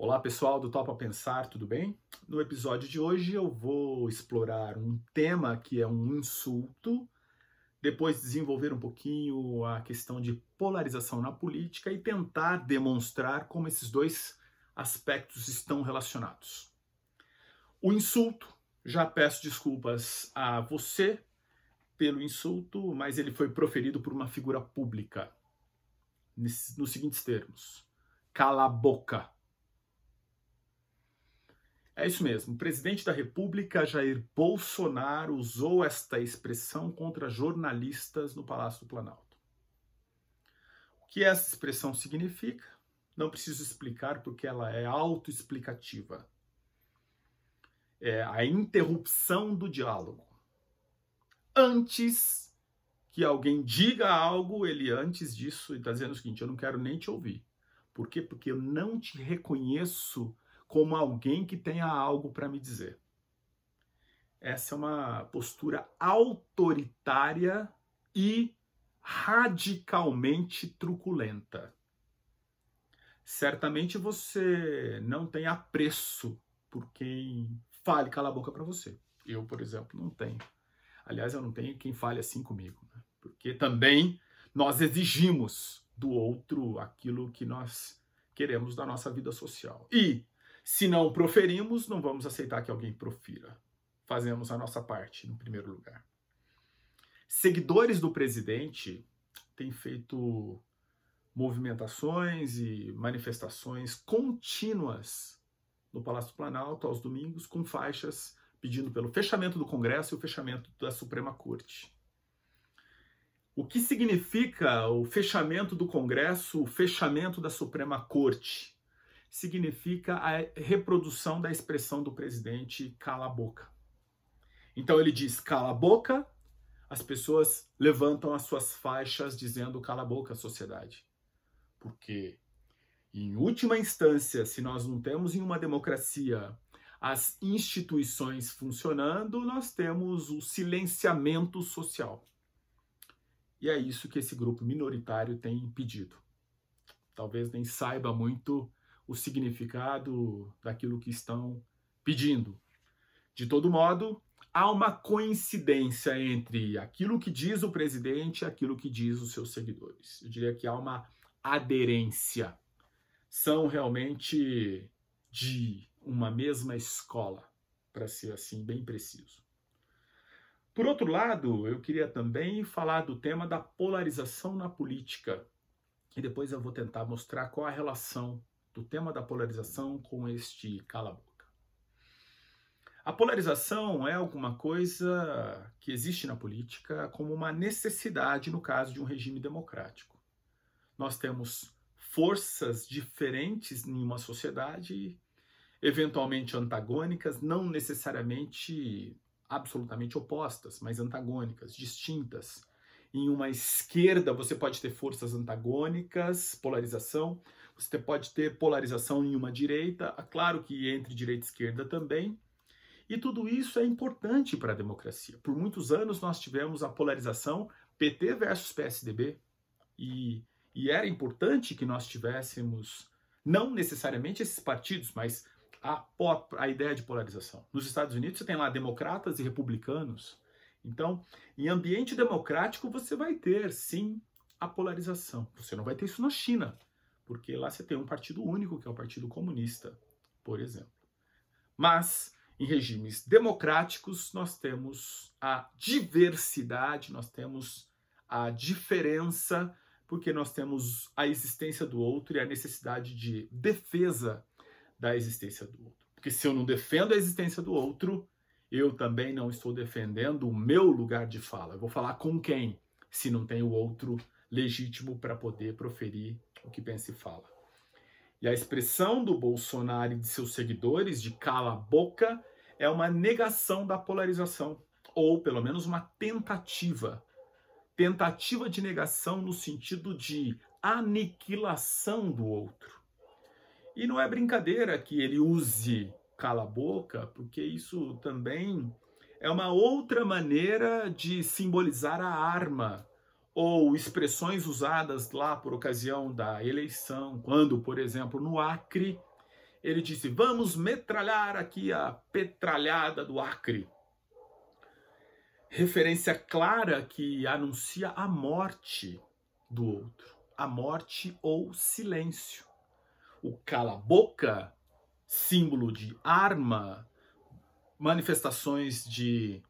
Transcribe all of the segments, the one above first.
Olá pessoal do Topa Pensar, tudo bem? No episódio de hoje eu vou explorar um tema que é um insulto, depois desenvolver um pouquinho a questão de polarização na política e tentar demonstrar como esses dois aspectos estão relacionados. O insulto, já peço desculpas a você pelo insulto, mas ele foi proferido por uma figura pública, nos seguintes termos: cala a boca. É isso mesmo. O presidente da República, Jair Bolsonaro, usou esta expressão contra jornalistas no Palácio do Planalto. O que essa expressão significa? Não preciso explicar porque ela é autoexplicativa. É a interrupção do diálogo. Antes que alguém diga algo, ele antes disso está dizendo o seguinte: eu não quero nem te ouvir. Por quê? Porque eu não te reconheço como alguém que tenha algo para me dizer. Essa é uma postura autoritária e radicalmente truculenta. Certamente você não tem apreço por quem fale cala a boca para você. Eu, por exemplo, não tenho. Aliás, eu não tenho quem fale assim comigo, né? porque também nós exigimos do outro aquilo que nós queremos da nossa vida social. E se não proferimos, não vamos aceitar que alguém profira. Fazemos a nossa parte, no primeiro lugar. Seguidores do presidente têm feito movimentações e manifestações contínuas no Palácio do Planalto aos domingos com faixas pedindo pelo fechamento do Congresso e o fechamento da Suprema Corte. O que significa o fechamento do Congresso, o fechamento da Suprema Corte? Significa a reprodução da expressão do presidente cala a boca. Então ele diz cala a boca, as pessoas levantam as suas faixas dizendo cala a boca, sociedade. Porque, em última instância, se nós não temos em uma democracia as instituições funcionando, nós temos o silenciamento social. E é isso que esse grupo minoritário tem pedido. Talvez nem saiba muito o significado daquilo que estão pedindo. De todo modo, há uma coincidência entre aquilo que diz o presidente e aquilo que diz os seus seguidores. Eu diria que há uma aderência. São realmente de uma mesma escola, para ser assim bem preciso. Por outro lado, eu queria também falar do tema da polarização na política. E depois eu vou tentar mostrar qual a relação do tema da polarização com este cala-boca. A polarização é alguma coisa que existe na política como uma necessidade no caso de um regime democrático. Nós temos forças diferentes em uma sociedade, eventualmente antagônicas, não necessariamente absolutamente opostas, mas antagônicas, distintas. Em uma esquerda, você pode ter forças antagônicas, polarização, você pode ter polarização em uma direita, claro que entre direita e esquerda também. E tudo isso é importante para a democracia. Por muitos anos nós tivemos a polarização PT versus PSDB. E, e era importante que nós tivéssemos, não necessariamente esses partidos, mas a, a ideia de polarização. Nos Estados Unidos você tem lá democratas e republicanos. Então, em ambiente democrático você vai ter, sim, a polarização. Você não vai ter isso na China porque lá você tem um partido único, que é o Partido Comunista, por exemplo. Mas em regimes democráticos nós temos a diversidade, nós temos a diferença, porque nós temos a existência do outro e a necessidade de defesa da existência do outro. Porque se eu não defendo a existência do outro, eu também não estou defendendo o meu lugar de fala. Eu vou falar com quem, se não tem o outro legítimo para poder proferir o que pensa e fala. E a expressão do Bolsonaro e de seus seguidores de cala a boca é uma negação da polarização, ou pelo menos uma tentativa. Tentativa de negação no sentido de aniquilação do outro. E não é brincadeira que ele use cala a boca, porque isso também é uma outra maneira de simbolizar a arma ou expressões usadas lá por ocasião da eleição, quando, por exemplo, no Acre, ele disse: Vamos metralhar aqui a petralhada do Acre. Referência clara que anuncia a morte do outro, a morte ou silêncio. O cala-boca, símbolo de arma, manifestações de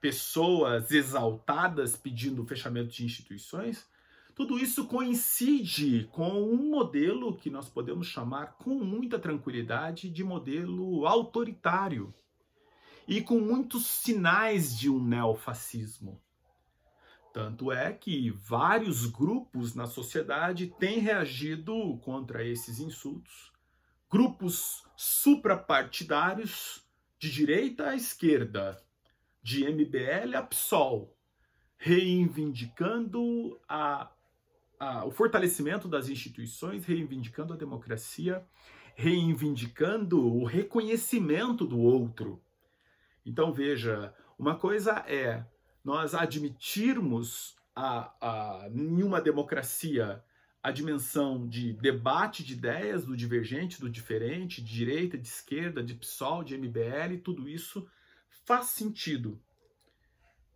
pessoas exaltadas pedindo o fechamento de instituições, tudo isso coincide com um modelo que nós podemos chamar com muita tranquilidade de modelo autoritário e com muitos sinais de um neofascismo. Tanto é que vários grupos na sociedade têm reagido contra esses insultos. Grupos suprapartidários de direita à esquerda, de MBL a PSOL, reivindicando a, a, o fortalecimento das instituições, reivindicando a democracia, reivindicando o reconhecimento do outro. Então veja, uma coisa é nós admitirmos a, a, em democracia a dimensão de debate de ideias, do divergente, do diferente, de direita, de esquerda, de PSOL, de MBL, tudo isso faz sentido.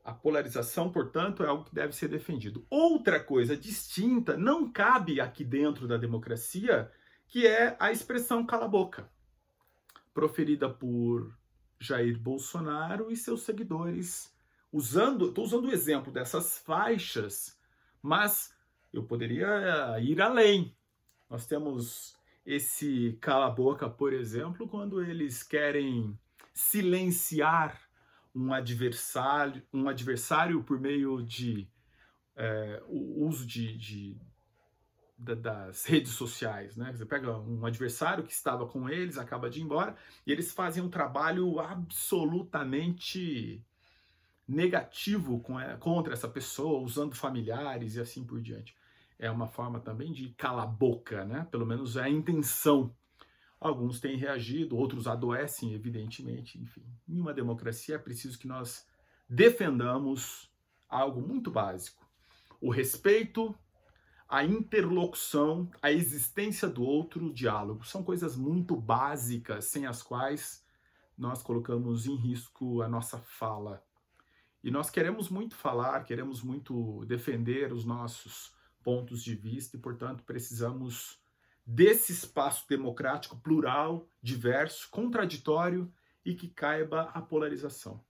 A polarização, portanto, é algo que deve ser defendido. Outra coisa distinta não cabe aqui dentro da democracia, que é a expressão cala-boca, proferida por Jair Bolsonaro e seus seguidores, usando, estou usando o exemplo dessas faixas, mas eu poderia ir além. Nós temos esse cala-boca, por exemplo, quando eles querem silenciar um adversário, um adversário por meio de é, o uso de, de das redes sociais, né? Você pega um adversário que estava com eles, acaba de ir embora, e eles fazem um trabalho absolutamente negativo contra essa pessoa, usando familiares e assim por diante. É uma forma também de calar boca, né? Pelo menos é a intenção. Alguns têm reagido, outros adoecem, evidentemente. Enfim, em uma democracia é preciso que nós defendamos algo muito básico: o respeito, a interlocução, a existência do outro, o diálogo. São coisas muito básicas, sem as quais nós colocamos em risco a nossa fala e nós queremos muito falar, queremos muito defender os nossos pontos de vista e, portanto, precisamos desse espaço democrático plural, diverso, contraditório e que caiba a polarização.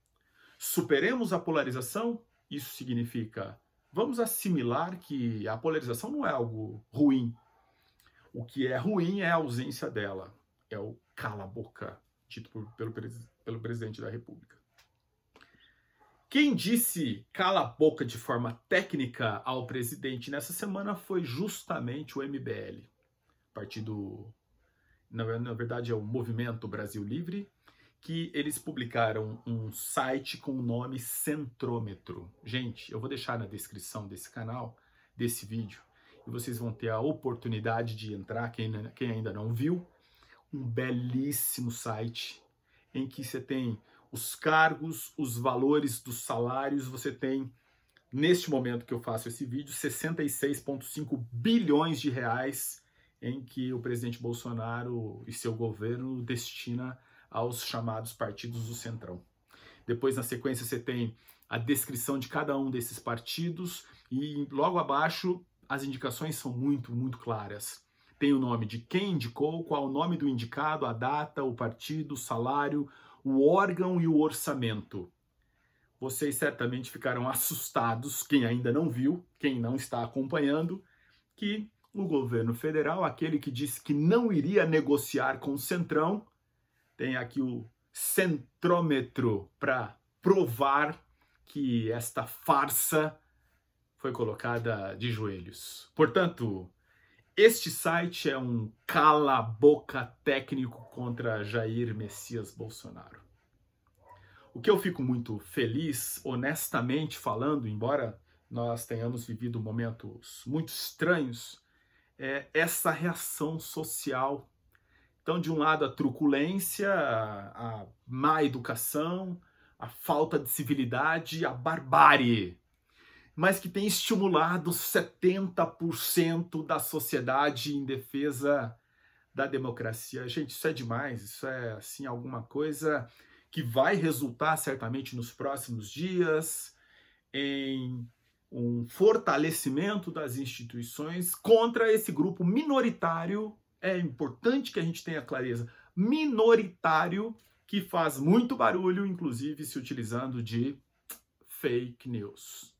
Superemos a polarização, isso significa vamos assimilar que a polarização não é algo ruim. O que é ruim é a ausência dela, é o cala-boca, dito por, pelo, pelo presidente da República. Quem disse cala a boca de forma técnica ao presidente nessa semana foi justamente o MBL, partido, na verdade é o Movimento Brasil Livre, que eles publicaram um site com o nome Centrômetro. Gente, eu vou deixar na descrição desse canal, desse vídeo, e vocês vão ter a oportunidade de entrar, quem, ainda não viu, um belíssimo site em que você tem os cargos, os valores dos salários, você tem, neste momento que eu faço esse vídeo, 66,5 bilhões de reais em que o presidente Bolsonaro e seu governo destina aos chamados partidos do Centrão. Depois, na sequência, você tem a descrição de cada um desses partidos e logo abaixo as indicações são muito, muito claras. Tem o nome de quem indicou, qual o nome do indicado, a data, o partido, o salário, o órgão e o orçamento. Vocês certamente ficaram assustados, quem ainda não viu, quem não está acompanhando, que o governo federal, aquele que disse que não iria negociar com o Centrão, tem aqui o centrômetro para provar que esta farsa foi colocada de joelhos. Portanto, este site é um cala-boca técnico contra Jair Messias Bolsonaro. O que eu fico muito feliz, honestamente falando, embora nós tenhamos vivido momentos muito estranhos, é essa reação social. Então, de um lado, a truculência, a má educação, a falta de civilidade, a barbárie mas que tem estimulado 70% da sociedade em defesa da democracia. Gente, isso é demais, isso é assim alguma coisa que vai resultar certamente nos próximos dias em um fortalecimento das instituições contra esse grupo minoritário. É importante que a gente tenha clareza, minoritário que faz muito barulho, inclusive se utilizando de fake news.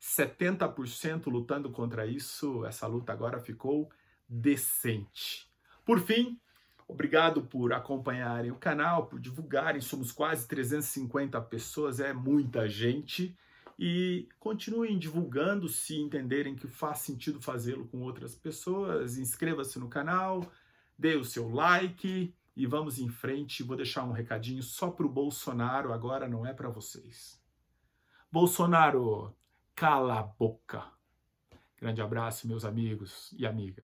70% lutando contra isso, essa luta agora ficou decente. Por fim, obrigado por acompanharem o canal, por divulgarem, somos quase 350 pessoas, é muita gente. E continuem divulgando se entenderem que faz sentido fazê-lo com outras pessoas. Inscreva-se no canal, dê o seu like e vamos em frente. Vou deixar um recadinho só para o Bolsonaro, agora não é para vocês. Bolsonaro, cala a boca. Grande abraço, meus amigos e amigas.